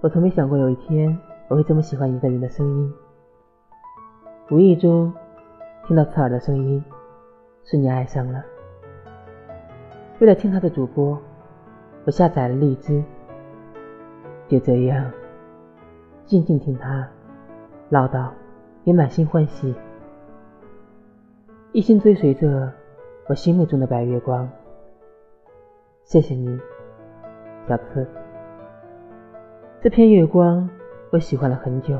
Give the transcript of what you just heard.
我从没想过有一天我会这么喜欢一个人的声音。无意中听到刺耳的声音，瞬间爱上了。为了听他的主播，我下载了荔枝，就这样静静听他唠叨，也满心欢喜，一心追随着我心目中的白月光。谢谢你，小刺。这片月光，我喜欢了很久。